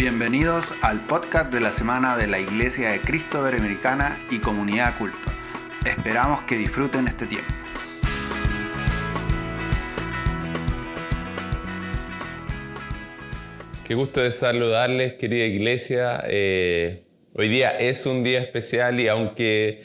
Bienvenidos al podcast de la semana de la Iglesia de Cristo Americana y Comunidad Culto. Esperamos que disfruten este tiempo. Qué gusto de saludarles, querida iglesia. Eh, hoy día es un día especial y aunque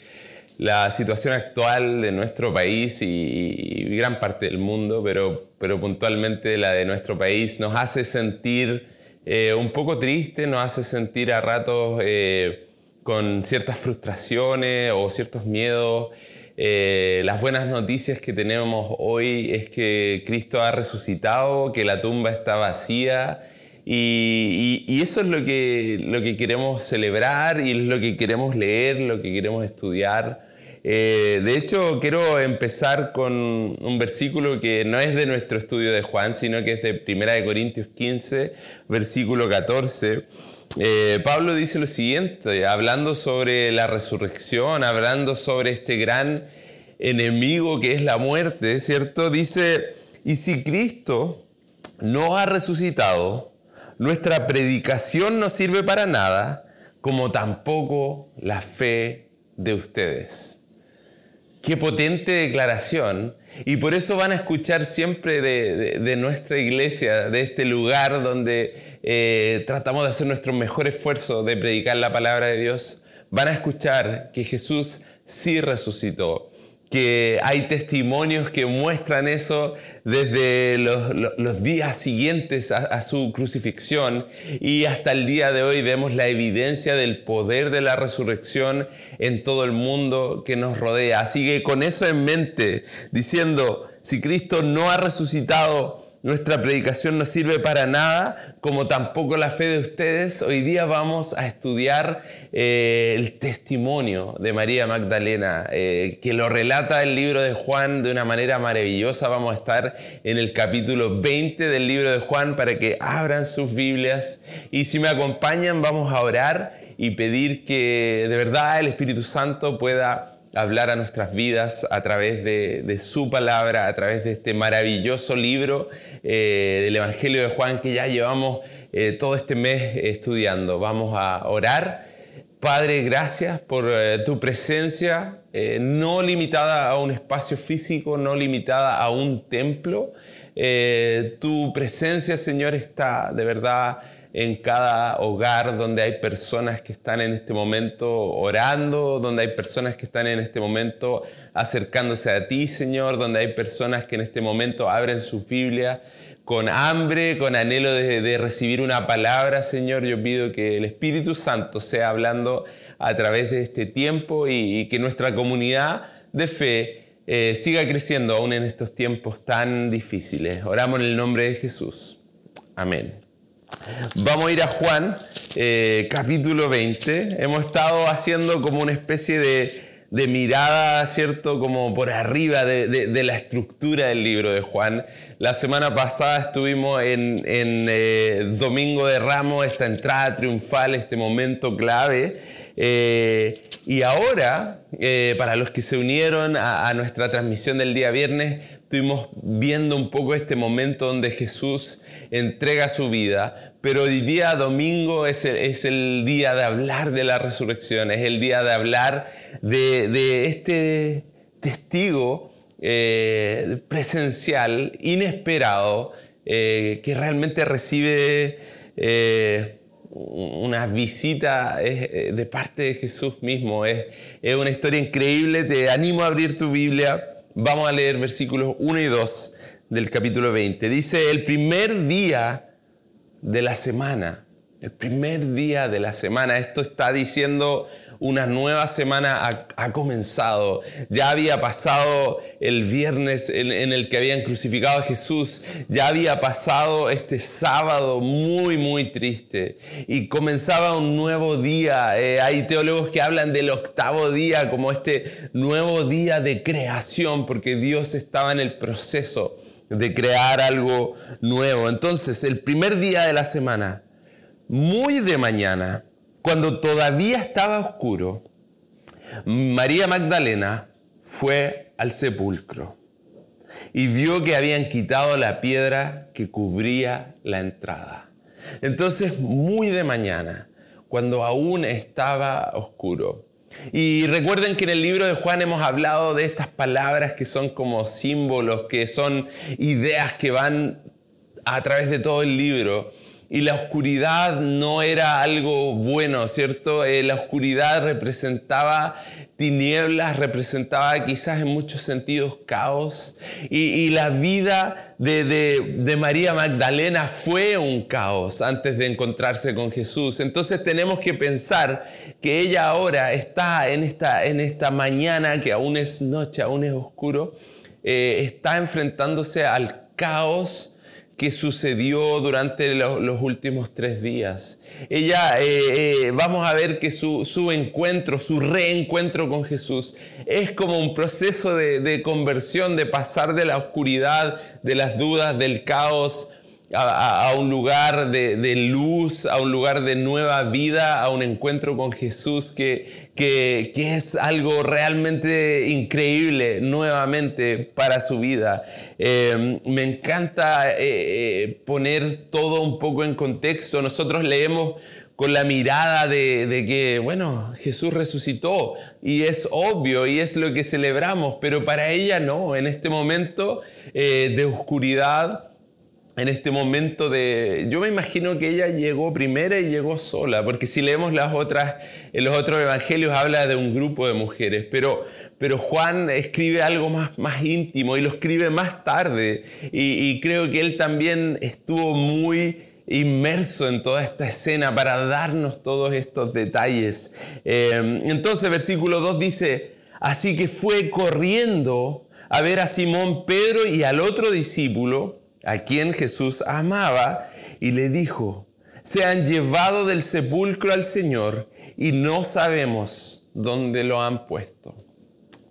la situación actual de nuestro país y, gran parte del mundo, pero, pero puntualmente la de nuestro país, nos hace sentir eh, un poco triste, nos hace sentir a ratos eh, con ciertas frustraciones o ciertos miedos. Eh, las buenas noticias que tenemos hoy es que Cristo ha resucitado, que la tumba está vacía y, eso es lo que, lo que queremos celebrar y lo que queremos leer, lo que queremos estudiar. Eh, de hecho, quiero empezar con un versículo que no es de nuestro estudio de Juan, sino que es de 1 de Corintios 15, versículo 14. Eh, Pablo dice lo siguiente, hablando sobre la resurrección, hablando sobre este gran enemigo que es la muerte, ¿cierto? Dice, y si Cristo no ha resucitado, nuestra predicación no sirve para nada, como tampoco la fe de ustedes. Qué potente declaración. Y por eso van a escuchar siempre de, nuestra iglesia, de este lugar donde eh, tratamos de hacer nuestro mejor esfuerzo de predicar la palabra de Dios. Van a escuchar que Jesús sí resucitó, que hay testimonios que muestran eso desde los, días siguientes a, su crucifixión y hasta el día de hoy vemos la evidencia del poder de la resurrección en todo el mundo que nos rodea. Así que con eso en mente, diciendo, si Cristo no ha resucitado, nuestra predicación no sirve para nada, como tampoco la fe de ustedes. Hoy día vamos a estudiar eh, el testimonio de María Magdalena, eh, que lo relata el libro de Juan de una manera maravillosa. Vamos a estar en el capítulo 20 del libro de Juan para que abran sus Biblias. Y si me acompañan, vamos a orar y pedir que de verdad el Espíritu Santo pueda hablar a nuestras vidas a través de, su palabra, a través de este maravilloso libro eh, del Evangelio de Juan que ya llevamos eh, todo este mes estudiando. Vamos a orar. Padre, gracias por eh, tu presencia, no limitada a un espacio físico, no limitada a un templo. tu presencia, Señor, está de verdad en cada hogar donde hay personas que están en este momento orando, donde hay personas que están en este momento acercándose a ti, Señor, donde hay personas que en este momento abren su Biblia con hambre, con anhelo de, recibir una palabra, Señor. Yo pido que el Espíritu Santo sea hablando a través de este tiempo y, que nuestra comunidad de fe eh, siga creciendo aún en estos tiempos tan difíciles. Oramos en el nombre de Jesús. Amén. Vamos a ir a Juan, eh, capítulo 20. Hemos estado haciendo como una especie de, mirada, ¿cierto? Como por arriba de, la estructura del libro de Juan. La semana pasada estuvimos en, eh, Domingo de Ramos, esta entrada triunfal, este momento clave. Eh, y ahora, para los que se unieron a nuestra transmisión del día viernes, estuvimos viendo un poco este momento donde Jesús entrega su vida, pero hoy día domingo es el, día de hablar de la resurrección, es el día de hablar de, este testigo eh, presencial, inesperado, eh, que realmente recibe eh, una visita de parte de Jesús mismo. Es, es una historia increíble, te animo a abrir tu Biblia. Vamos a leer versículos 1 y 2 del capítulo 20. Dice, el primer día de la semana, el primer día de la semana, esto está diciendo una nueva semana ha, comenzado. Ya había pasado el viernes en, el que habían crucificado a Jesús. Ya había pasado este sábado muy, muy triste. Y comenzaba un nuevo día. Eh, hay teólogos que hablan del octavo día como este nuevo día de creación, porque Dios estaba en el proceso de crear algo nuevo. Entonces, el primer día de la semana, muy de mañana, cuando todavía estaba oscuro, María Magdalena fue al sepulcro y vio que habían quitado la piedra que cubría la entrada. Entonces, muy de mañana, cuando aún estaba oscuro. Y recuerden que en el libro de Juan hemos hablado de estas palabras que son como símbolos, que son ideas que van a través de todo el libro. Y la oscuridad no era algo bueno, ¿cierto? Eh, la oscuridad representaba tinieblas, representaba quizás en muchos sentidos caos. Y, la vida de, María Magdalena fue un caos antes de encontrarse con Jesús. Entonces tenemos que pensar que ella ahora está en esta, en esta mañana, que aún es noche, aún es oscuro, eh, está enfrentándose al caos que sucedió durante los, últimos tres días. Ella, eh, eh, vamos a ver que su, encuentro, su reencuentro con Jesús es como un proceso de, de conversión, de pasar de la oscuridad, de las dudas, del caos, a, un lugar de, luz, a un lugar de nueva vida, a un encuentro con Jesús que, que, es algo realmente increíble nuevamente para su vida. Eh, me encanta eh, eh, poner todo un poco en contexto. Nosotros leemos con la mirada de, de, que, bueno, Jesús resucitó y es obvio y es lo que celebramos, pero para ella no, en este momento de oscuridad en este momento de... Yo me imagino que ella llegó primera y llegó sola, porque si leemos las otras, los otros evangelios habla de un grupo de mujeres, pero, pero Juan escribe algo más, más íntimo y lo escribe más tarde, y, creo que él también estuvo muy inmerso en toda esta escena para darnos todos estos detalles. Eh, entonces versículo 2 dice, así que fue corriendo a ver a Simón Pedro y al otro discípulo, a quien Jesús amaba, y le dijo, se han llevado del sepulcro al Señor y no sabemos dónde lo han puesto.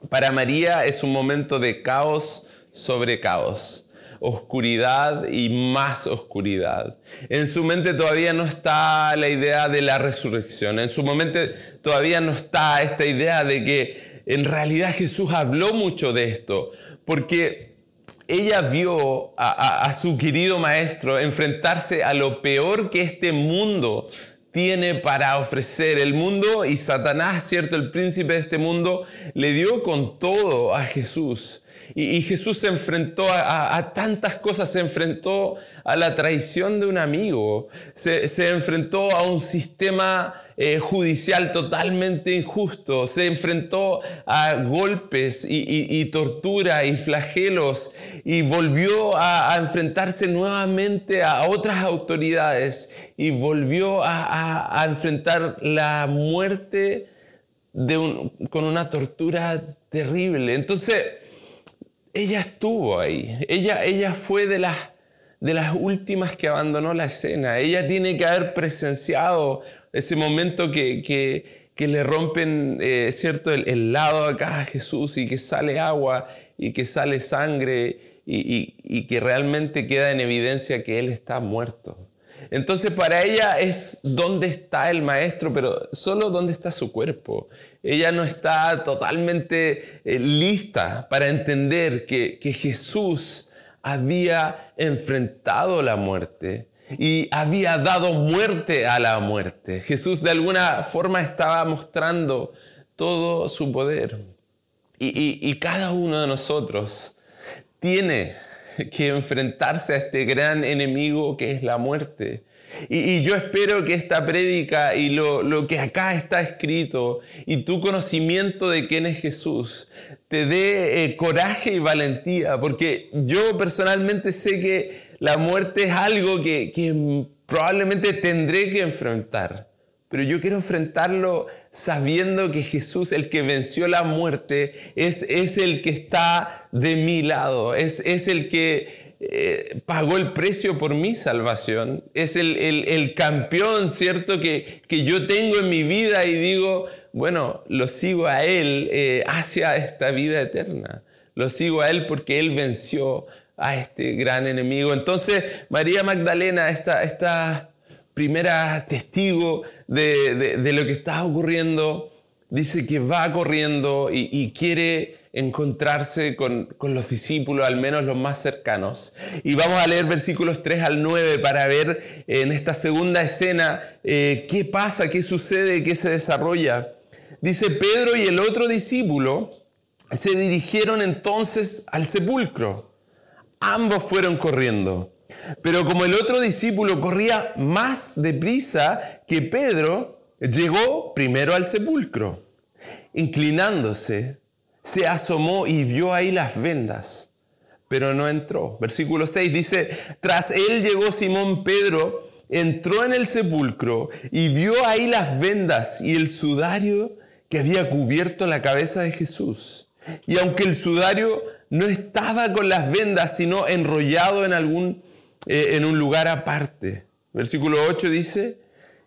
Para María es un momento de caos sobre caos, oscuridad y más oscuridad. En su mente todavía no está la idea de la resurrección, en su mente todavía no está esta idea de que en realidad Jesús habló mucho de esto, porque ella vio a, su querido maestro enfrentarse a lo peor que este mundo tiene para ofrecer. El mundo y Satanás, ¿cierto? El príncipe de este mundo le dio con todo a Jesús. Y, Jesús se enfrentó a, tantas cosas, se enfrentó a la traición de un amigo, se, se enfrentó a un sistema eh, judicial totalmente injusto, se enfrentó a golpes y, tortura y flagelos y volvió a, enfrentarse nuevamente a otras autoridades y volvió a, enfrentar la muerte con una tortura terrible. Entonces, ella estuvo ahí, ella, ella fue de las de las últimas que abandonó la escena. Ella tiene que haber presenciado ese momento que, le rompen, eh, ¿cierto?, el, lado acá a Jesús y que sale agua y que sale sangre y, que realmente queda en evidencia que Él está muerto. Entonces para ella es dónde está el maestro, pero solo dónde está su cuerpo. Ella no está totalmente eh, lista para entender que, que Jesús había enfrentado la muerte y había dado muerte a la muerte. Jesús de alguna forma estaba mostrando todo su poder. Y, cada uno de nosotros tiene que enfrentarse a este gran enemigo que es la muerte. Y, yo espero que esta prédica y lo, que acá está escrito y tu conocimiento de quién es Jesús te dé eh, coraje y valentía, porque yo personalmente sé que la muerte es algo que, probablemente tendré que enfrentar. Pero yo quiero enfrentarlo sabiendo que Jesús, el que venció la muerte, es, es el que está de mi lado, es, es el que eh, pagó el precio por mi salvación, es el, campeón, ¿cierto? Que, que, yo tengo en mi vida y digo, bueno, lo sigo a Él eh, hacia esta vida eterna. Lo sigo a Él porque Él venció a este gran enemigo. Entonces, María Magdalena, esta, esta primera testigo de, lo que está ocurriendo, dice que va corriendo y, quiere encontrarse con, los discípulos, al menos los más cercanos. Y vamos a leer versículos 3 al 9 para ver en esta segunda escena eh, qué pasa, qué sucede, qué se desarrolla. Dice Pedro y el otro discípulo se dirigieron entonces al sepulcro. Ambos fueron corriendo. Pero como el otro discípulo corría más deprisa que Pedro, llegó primero al sepulcro. Inclinándose, se asomó y vio ahí las vendas, pero no entró. Versículo 6 dice, tras él llegó Simón Pedro, entró en el sepulcro y vio ahí las vendas y el sudario que había cubierto la cabeza de Jesús. Y aunque el sudario no estaba con las vendas, sino enrollado en algún eh, en un lugar aparte. Versículo 8 dice,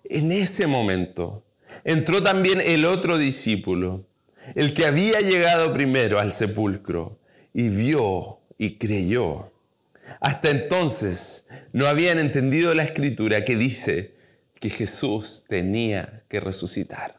en ese momento entró también el otro discípulo, el que había llegado primero al sepulcro, y vio y creyó. Hasta entonces no habían entendido la escritura que dice que Jesús tenía que resucitar.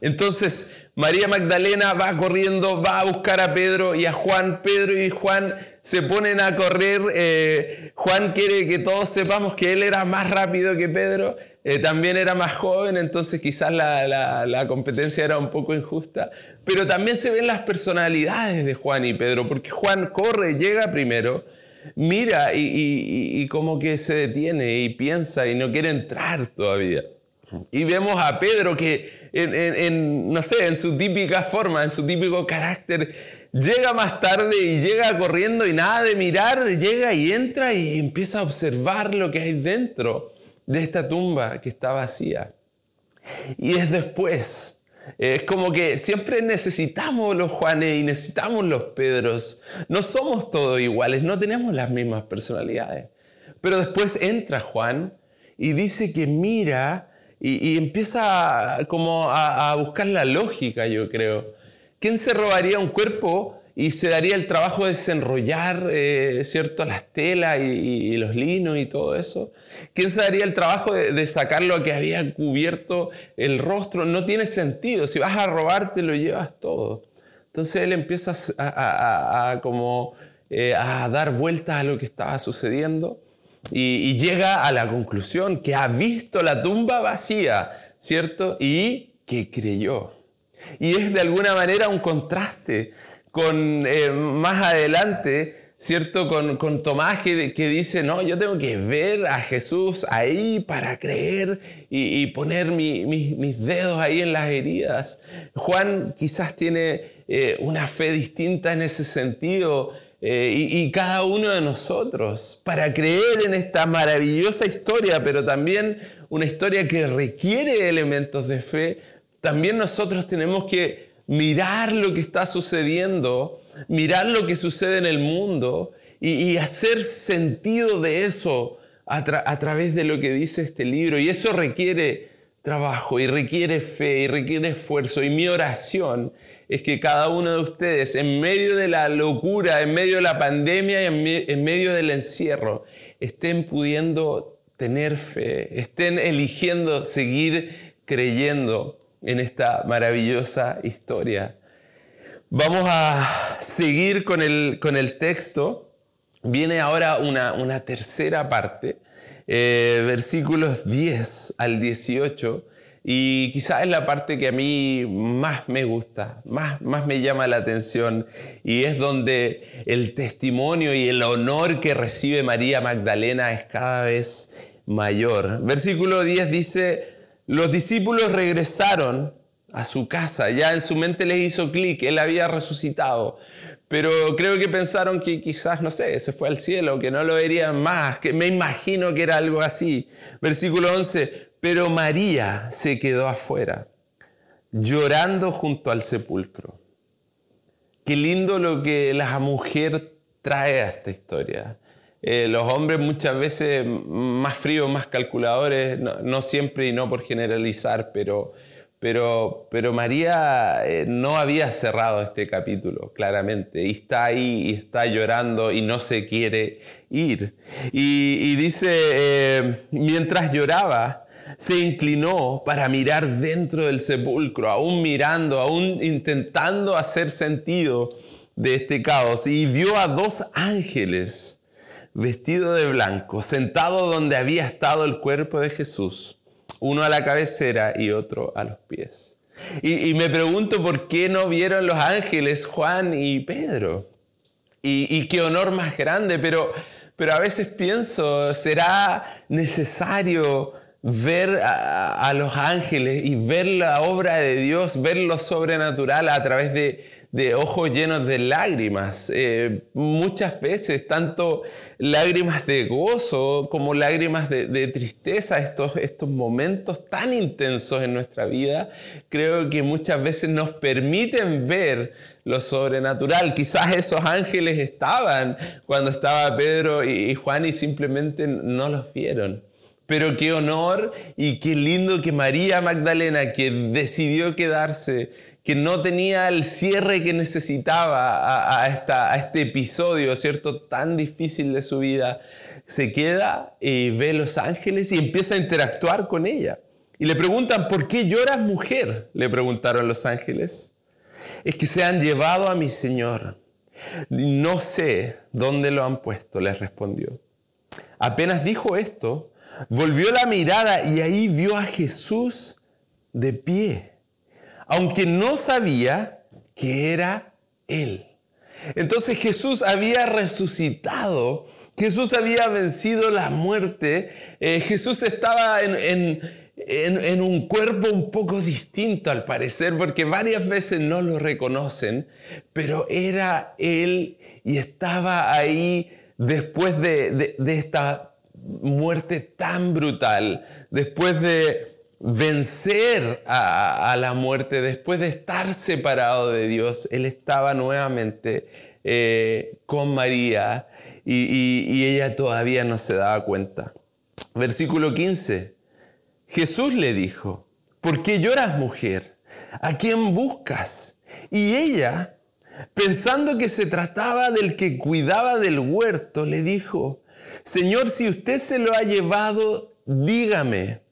Entonces María Magdalena va corriendo, va a buscar a Pedro y a Juan. Pedro y Juan se ponen a correr. Eh, Juan quiere que todos sepamos que él era más rápido que Pedro. Eh, también era más joven, entonces quizás la, competencia era un poco injusta. Pero también se ven las personalidades de Juan y Pedro, porque Juan corre, llega primero, mira y como que se detiene y piensa y no quiere entrar todavía. Y vemos a Pedro que, en, no sé, en su típica forma, en su típico carácter, llega más tarde y llega corriendo y nada de mirar, llega y entra y empieza a observar lo que hay dentro de esta tumba que está vacía. Y es después, es como que siempre necesitamos los Juanes y necesitamos los Pedros. No somos todos iguales, no tenemos las mismas personalidades. Pero después entra Juan y dice que mira y, empieza como a, buscar la lógica, yo creo. ¿Quién se robaría un cuerpo y se daría el trabajo de desenrollar, eh, ¿cierto?, las telas y, los linos y todo eso. ¿Quién se daría el trabajo de, sacar lo que había cubierto el rostro? No tiene sentido. Si vas a robar, te lo llevas todo. Entonces él empieza a, como, eh, a dar vueltas a lo que estaba sucediendo y, llega a la conclusión que ha visto la tumba vacía, ¿cierto? Y que creyó. Y es de alguna manera un contraste con eh, más adelante, ¿cierto? Con, con Tomás que, que, dice, no, yo tengo que ver a Jesús ahí para creer y, poner mis dedos ahí en las heridas. Juan quizás tiene eh, una fe distinta en ese sentido eh, y, cada uno de nosotros para creer en esta maravillosa historia, pero también una historia que requiere elementos de fe, también nosotros tenemos que mirar lo que está sucediendo, mirar lo que sucede en el mundo y, hacer sentido de eso a, a través de lo que dice este libro. Y eso requiere y requiere fe y requiere esfuerzo. Y mi oración es que cada uno de ustedes, en medio de la locura, en medio de la pandemia y en, medio del encierro, estén pudiendo tener fe, estén eligiendo seguir creyendo en esta maravillosa historia. Vamos a seguir con el, con el texto. Viene ahora una, tercera parte, eh, versículos 10 al 18 y quizás es la parte que a mí más me gusta, más, más me llama la atención y es donde el testimonio y el honor que recibe María Magdalena es cada vez mayor. Versículo 10 dice, los discípulos regresaron a su casa, ya en su mente les hizo clic, él había resucitado, pero creo que pensaron que quizás, no sé, se fue al cielo, que no lo verían más, que me imagino que era algo así. Versículo 11, pero María se quedó afuera, llorando junto al sepulcro. Qué lindo lo que la mujer trae a esta historia. Eh, los hombres muchas veces más fríos, más calculadores, no, siempre y no por generalizar, pero, pero, pero María eh, no había cerrado este capítulo, claramente, y está ahí y está llorando y no se quiere ir. Y, dice, eh, mientras lloraba, se inclinó para mirar dentro del sepulcro, aún mirando, aún intentando hacer sentido de este caos, y vio a dos ángeles vestidos de blanco, sentados donde había estado el cuerpo de Jesús uno a la cabecera y otro a los pies. Y, me pregunto por qué no vieron los ángeles Juan y Pedro. Y, qué honor más grande, pero, pero a veces pienso, ¿será necesario ver a, los ángeles y ver la obra de Dios, ver lo sobrenatural a través de, de ojos llenos de lágrimas. Eh, muchas veces, tanto lágrimas de gozo como lágrimas de, tristeza, estos, estos momentos tan intensos en nuestra vida, creo que muchas veces nos permiten ver lo sobrenatural. Quizás esos ángeles estaban cuando estaba Pedro y Juan y simplemente no los vieron. Pero qué honor y qué lindo que María Magdalena, que decidió quedarse, que no tenía el cierre que necesitaba a, esta, a este episodio, ¿cierto? Tan difícil de su vida, se queda y ve los ángeles y empieza a interactuar con ella. Y le preguntan, ¿por qué lloras mujer? Le preguntaron los ángeles. Es que se han llevado a mi Señor. No sé dónde lo han puesto, les respondió. Apenas dijo esto, volvió la mirada y ahí vio a Jesús de pie aunque no sabía que era Él. Entonces Jesús había resucitado, Jesús había vencido la muerte, eh, Jesús estaba en, un cuerpo un poco distinto al parecer, porque varias veces no lo reconocen, pero era Él y estaba ahí después de, de esta muerte tan brutal, después de vencer a, la muerte, después de estar separado de Dios, él estaba nuevamente eh, con María y, ella todavía no se daba cuenta. Versículo 15. Jesús le dijo, ¿por qué lloras mujer? ¿A quién buscas? Y ella, pensando que se trataba del que cuidaba del huerto, le dijo, Señor, si usted se lo ha llevado, dígame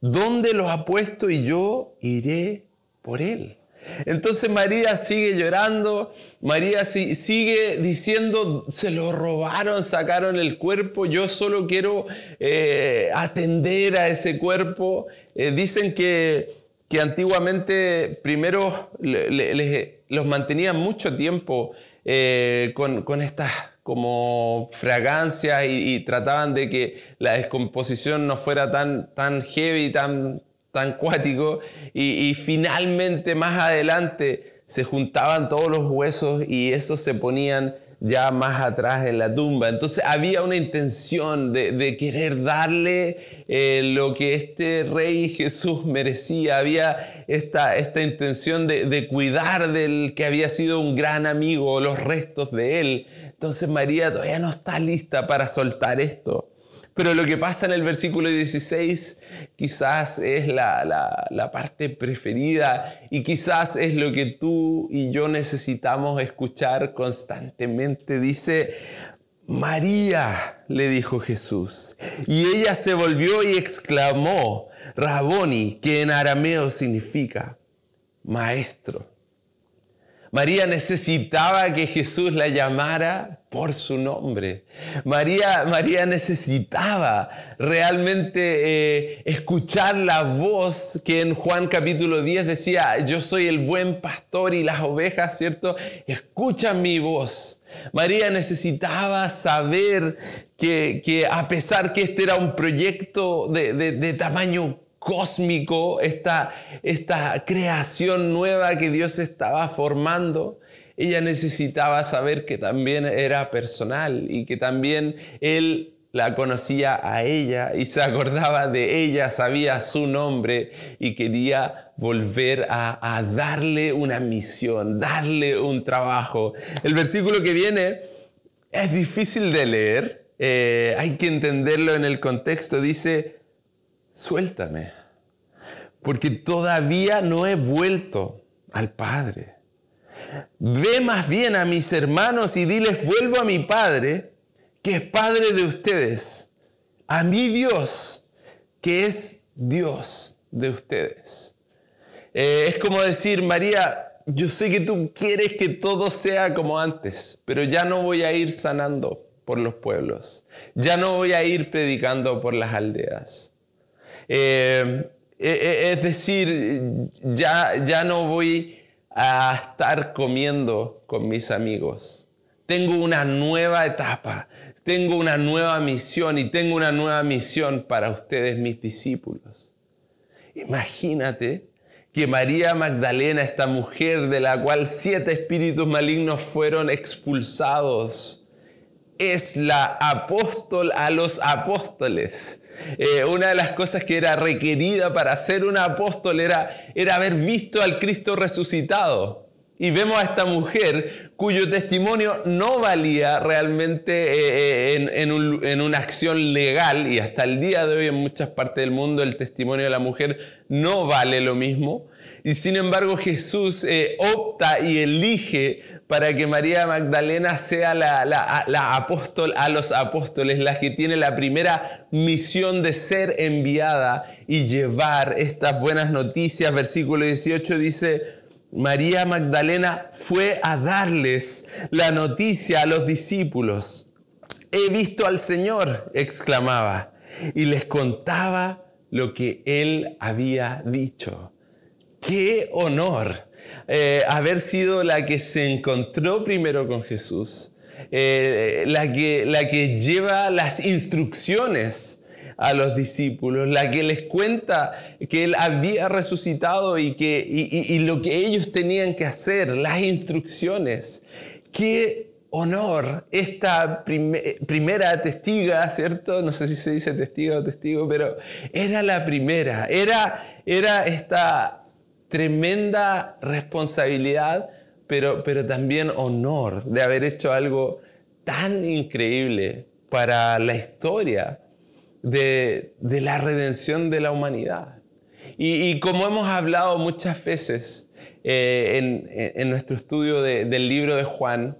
¿Dónde los ha puesto y yo iré por él? Entonces María sigue llorando, María sigue diciendo, se lo robaron, sacaron el cuerpo, yo solo quiero eh, atender a ese cuerpo. Eh, dicen que, que, antiguamente primero los mantenían mucho tiempo eh, con, con estas como fragancias y, trataban de que la descomposición no fuera tan, tan heavy, tan, tan cuático. Y, y finalmente más adelante se juntaban todos los huesos y esos se ponían ya más atrás en la tumba. Entonces había una intención de, querer darle eh, lo que este rey Jesús merecía. Había esta, esta intención de, de, cuidar del que había sido un gran amigo, los restos de él. Entonces María todavía no está lista para soltar esto. Pero lo que pasa en el versículo 16 quizás es la, parte preferida y quizás es lo que tú y yo necesitamos escuchar constantemente. Dice, María, le dijo Jesús. Y ella se volvió y exclamó, Raboni, que en arameo significa maestro. María necesitaba que Jesús la llamara por su nombre. María, María necesitaba realmente eh, escuchar la voz que en Juan capítulo 10 decía, yo soy el buen pastor y las ovejas, ¿cierto? Escuchan mi voz. María necesitaba saber que, a pesar que este era un proyecto de, de, de tamaño cósmico, esta, esta creación nueva que Dios estaba formando, ella necesitaba saber que también era personal y que también Él la conocía a ella y se acordaba de ella, sabía su nombre y quería volver a, darle una misión, darle un trabajo. El versículo que viene es difícil de leer, eh, hay que entenderlo en el contexto, dice, suéltame, porque todavía no he vuelto al Padre. Ve más bien a mis hermanos y diles, vuelvo a mi Padre, que es Padre de ustedes, a mi Dios, que es Dios de ustedes. Eh, es como decir, María, yo sé que tú quieres que todo sea como antes, pero ya no voy a ir sanando por los pueblos, ya no voy a ir predicando por las aldeas. Eh, eh, es decir, ya, ya no voy a estar comiendo con mis amigos. Tengo una nueva etapa, tengo una nueva misión y tengo una nueva misión para ustedes, mis discípulos. Imagínate que María Magdalena, esta mujer de la cual siete espíritus malignos fueron expulsados, es la apóstol a los apóstoles. Eh, una de las cosas que era requerida para ser un apóstol era, era haber visto al Cristo resucitado. Y vemos a esta mujer cuyo testimonio no valía realmente eh, eh, en, en, una acción legal y hasta el día de hoy en muchas partes del mundo el testimonio de la mujer no vale lo mismo. Y sin embargo Jesús opta y elige para que María Magdalena sea la, la, apóstol a los apóstoles, la que tiene la primera misión de ser enviada y llevar estas buenas noticias. Versículo 18 dice, María Magdalena fue a darles la noticia a los discípulos. He visto al Señor, exclamaba, y les contaba lo que él había dicho. Qué honor eh, haber sido la que se encontró primero con Jesús, eh, la, que, la que lleva las instrucciones a los discípulos, la que les cuenta que Él había resucitado y, que, y, lo que ellos tenían que hacer, las instrucciones. Qué honor esta primera testiga, ¿cierto? No sé si se dice testiga o testigo, pero era la primera, era, era esta tremenda responsabilidad, pero, pero también honor de haber hecho algo tan increíble para la historia de, la redención de la humanidad. Y, como hemos hablado muchas veces eh, en, nuestro estudio del libro de Juan,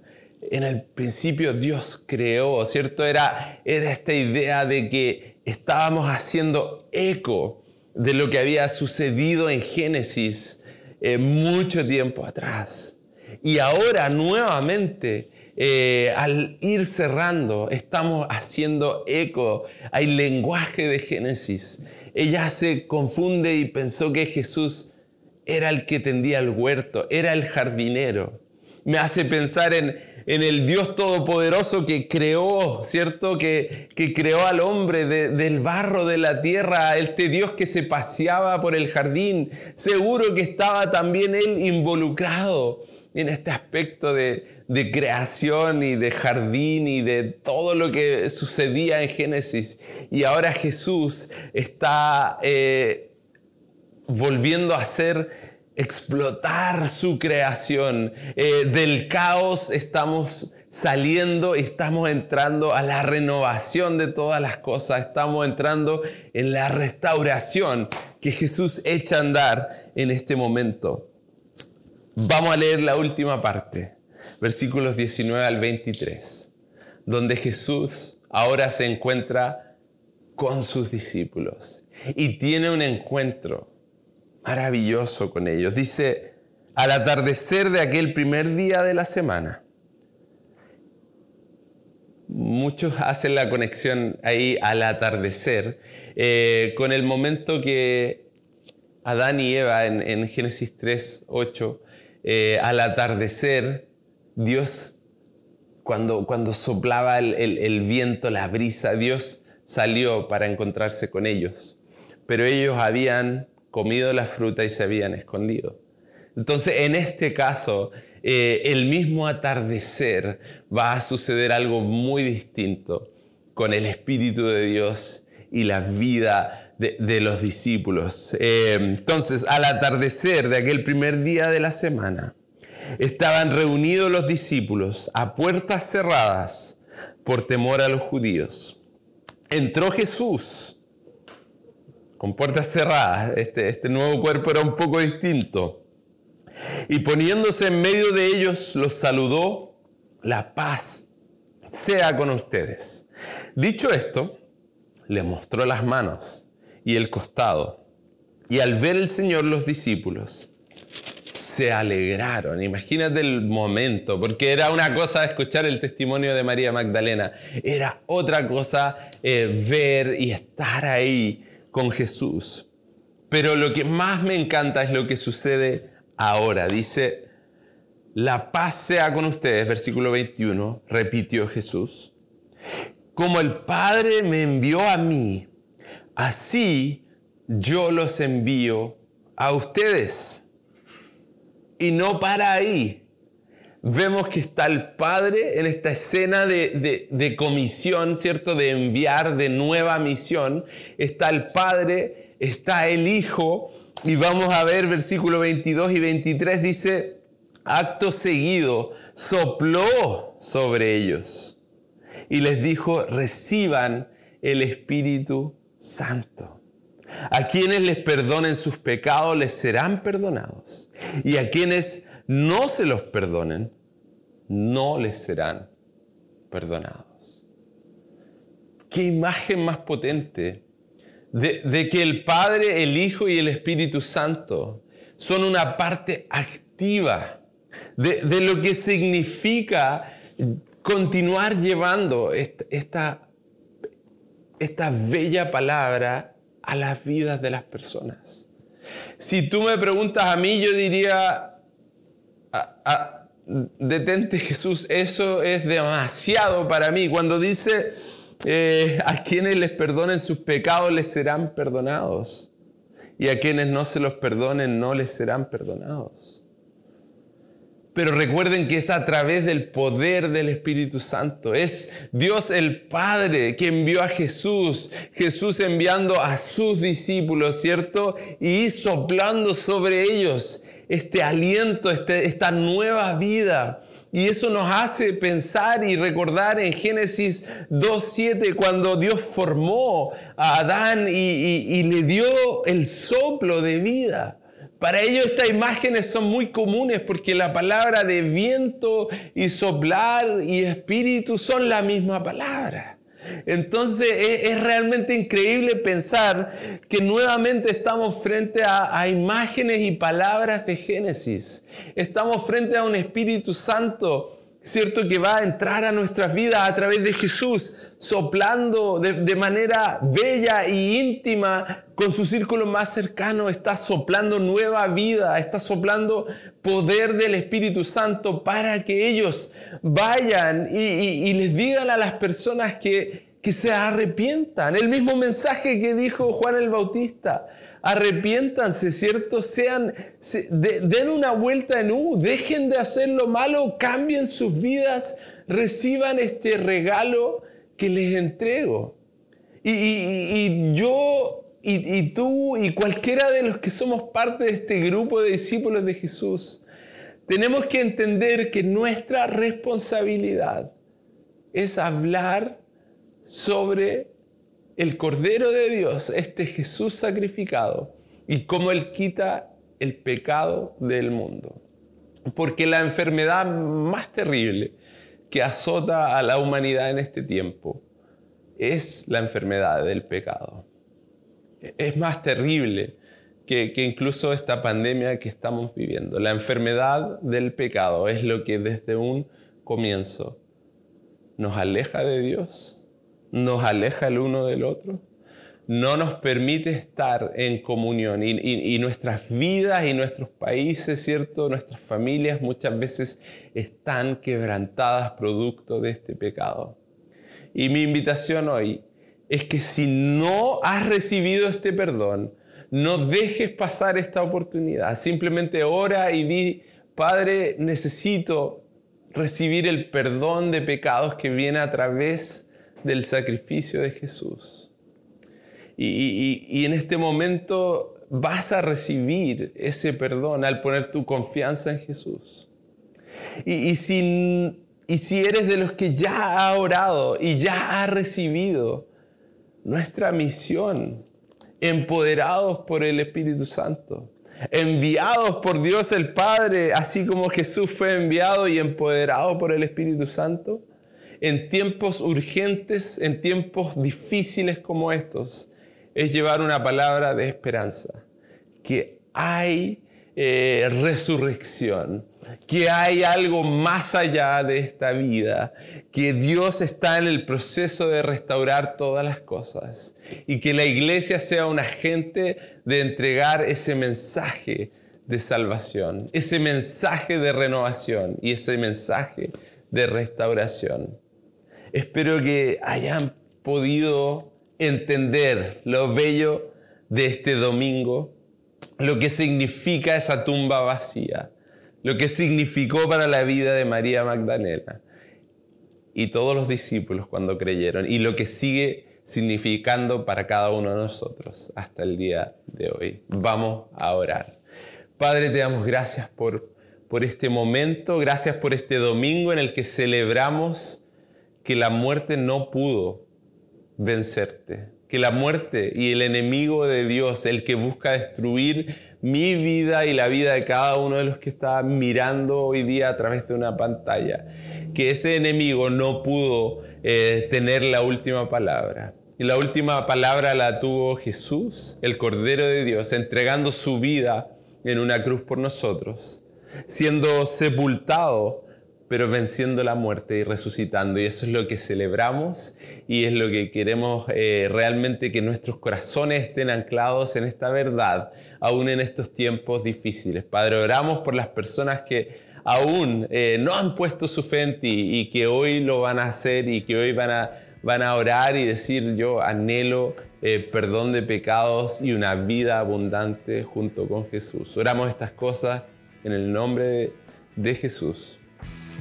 en el principio Dios creó, ¿cierto? Era, era esta idea de que estábamos haciendo eco de lo que había sucedido en Génesis eh, mucho tiempo atrás. Y ahora nuevamente, eh, al ir cerrando, estamos haciendo eco al lenguaje de Génesis. Ella se confunde y pensó que Jesús era el que tendía el huerto, era el jardinero. Me hace pensar en, en el Dios Todopoderoso que creó, ¿cierto? Que, que creó al hombre del barro de la tierra, este Dios que se paseaba por el jardín. Seguro que estaba también él involucrado en este aspecto de, creación y de jardín y de todo lo que sucedía en Génesis. Y ahora Jesús está eh, volviendo a ser explotar su creación. Eh, del caos estamos saliendo estamos entrando a la renovación de todas las cosas. Estamos entrando en la restauración que Jesús echa a andar en este momento. Vamos a leer la última parte, versículos 19 al 23, donde Jesús ahora se encuentra con sus discípulos y tiene un encuentro maravilloso con ellos. Dice, al atardecer de aquel primer día de la semana, muchos hacen la conexión ahí al atardecer eh, con el momento que Adán y Eva en, Génesis 3, 8, eh, al atardecer, Dios, cuando, cuando soplaba el viento, la brisa, Dios salió para encontrarse con ellos. Pero ellos habían comido la fruta y se habían escondido. Entonces, en este caso, eh, el mismo atardecer va a suceder algo muy distinto con el Espíritu de Dios y la vida de, los discípulos. Eh, entonces, al atardecer de aquel primer día de la semana, estaban reunidos los discípulos a puertas cerradas por temor a los judíos. Entró Jesús con puertas cerradas. Este, este nuevo cuerpo era un poco distinto. Y poniéndose en medio de ellos, los saludó, la paz sea con ustedes. Dicho esto, le mostró las manos y el costado. Y al ver el Señor los discípulos se alegraron. Imagínate el momento, porque era una cosa escuchar el testimonio de María Magdalena, era otra cosa eh, ver y estar ahí con Jesús. Pero lo que más me encanta es lo que sucede ahora. Dice, la paz sea con ustedes, versículo 21, repitió Jesús. Como el Padre me envió a mí, así yo los envío a ustedes. Y no para ahí. Vemos que está el Padre en esta escena de, de, comisión, ¿cierto? De enviar de nueva misión. Está el Padre, está el Hijo. Y vamos a ver versículo 22 y 23 dice, acto seguido, sopló sobre ellos y les dijo, reciban el Espíritu Santo. A quienes les perdonen sus pecados les serán perdonados. Y a quienes no se los perdonen, no les serán perdonados. Qué imagen más potente de, que el Padre, el Hijo y el Espíritu Santo son una parte activa de, lo que significa continuar llevando esta, esta bella palabra a las vidas de las personas. Si tú me preguntas a mí, yo diría, detente Jesús, eso es demasiado para mí. Cuando dice, eh, a quienes les perdonen sus pecados les serán perdonados, y a quienes no se los perdonen no les serán perdonados. Pero recuerden que es a través del poder del Espíritu Santo. Es Dios el Padre que envió a Jesús. Jesús enviando a sus discípulos, ¿cierto? Y soplando sobre ellos este aliento, este, esta nueva vida. Y eso nos hace pensar y recordar en Génesis 2.7 cuando Dios formó a Adán y le dio el soplo de vida. Para ellos estas imágenes son muy comunes porque la palabra de viento y soplar y espíritu son la misma palabra. Entonces es, realmente increíble pensar que nuevamente estamos frente a, imágenes y palabras de Génesis. Estamos frente a un Espíritu Santo ¿cierto? Que va a entrar a nuestras vidas a través de Jesús, soplando de, manera bella y íntima con su círculo más cercano, está soplando nueva vida, está soplando poder del Espíritu Santo para que ellos vayan y, les digan a las personas que, que se arrepientan. El mismo mensaje que dijo Juan el Bautista arrepiéntanse, ¿cierto? Sean, den una vuelta en U, dejen de hacer lo malo, cambien sus vidas, reciban este regalo que les entrego. Y, yo y, y tú y cualquiera de los que somos parte de este grupo de discípulos de Jesús, tenemos que entender que nuestra responsabilidad es hablar sobre el Cordero de Dios, este Jesús sacrificado, y cómo Él quita el pecado del mundo. Porque la enfermedad más terrible que azota a la humanidad en este tiempo es la enfermedad del pecado. Es más terrible que, que, incluso esta pandemia que estamos viviendo. La enfermedad del pecado es lo que desde un comienzo nos aleja de Dios nos aleja el uno del otro, no nos permite estar en comunión y, nuestras vidas y nuestros países, ¿cierto? Nuestras familias muchas veces están quebrantadas producto de este pecado. Y mi invitación hoy es que si no has recibido este perdón, no dejes pasar esta oportunidad. Simplemente ora y di, Padre, necesito recibir el perdón de pecados que viene a través del sacrificio de Jesús. Y, en este momento vas a recibir ese perdón al poner tu confianza en Jesús. Y, si, y si eres de los que ya ha orado y ya ha recibido, nuestra misión empoderados por el Espíritu Santo, enviados por Dios el Padre, así como Jesús fue enviado y empoderado por el Espíritu Santo, en tiempos urgentes, en tiempos difíciles como estos, es llevar una palabra de esperanza, que hay eh, resurrección, que hay algo más allá de esta vida, que Dios está en el proceso de restaurar todas las cosas y que la iglesia sea un agente de entregar ese mensaje de salvación, ese mensaje de renovación y ese mensaje de restauración. Espero que hayan podido entender lo bello de este domingo, lo que significa esa tumba vacía lo que significó para la vida de María Magdalena y todos los discípulos cuando creyeron y lo que sigue significando para cada uno de nosotros hasta el día de hoy. Vamos a orar. Padre, te damos gracias por, por este momento, gracias por este domingo en el que celebramos que la muerte no pudo vencerte, que la muerte y el enemigo de Dios, el que busca destruir mi vida y la vida de cada uno de los que está mirando hoy día a través de una pantalla, que ese enemigo no pudo eh, tener la última palabra. Y la última palabra la tuvo Jesús, el Cordero de Dios, entregando su vida en una cruz por nosotros, siendo sepultado pero venciendo la muerte y resucitando. Y eso es lo que celebramos y es lo que queremos eh, realmente que nuestros corazones estén anclados en esta verdad, aún en estos tiempos difíciles. Padre, oramos por las personas que aún eh, no han puesto su fe y que hoy lo van a hacer y que hoy van a, van a orar y decir yo anhelo eh, perdón de pecados y una vida abundante junto con Jesús. Oramos estas cosas en el nombre de Jesús.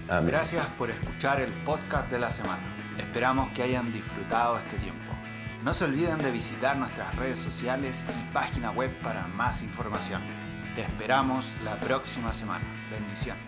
Gracias por escuchar el podcast de la semana. Esperamos que hayan disfrutado este tiempo. No se olviden de visitar nuestras redes sociales y página web para más información. Te esperamos la próxima semana. Bendiciones.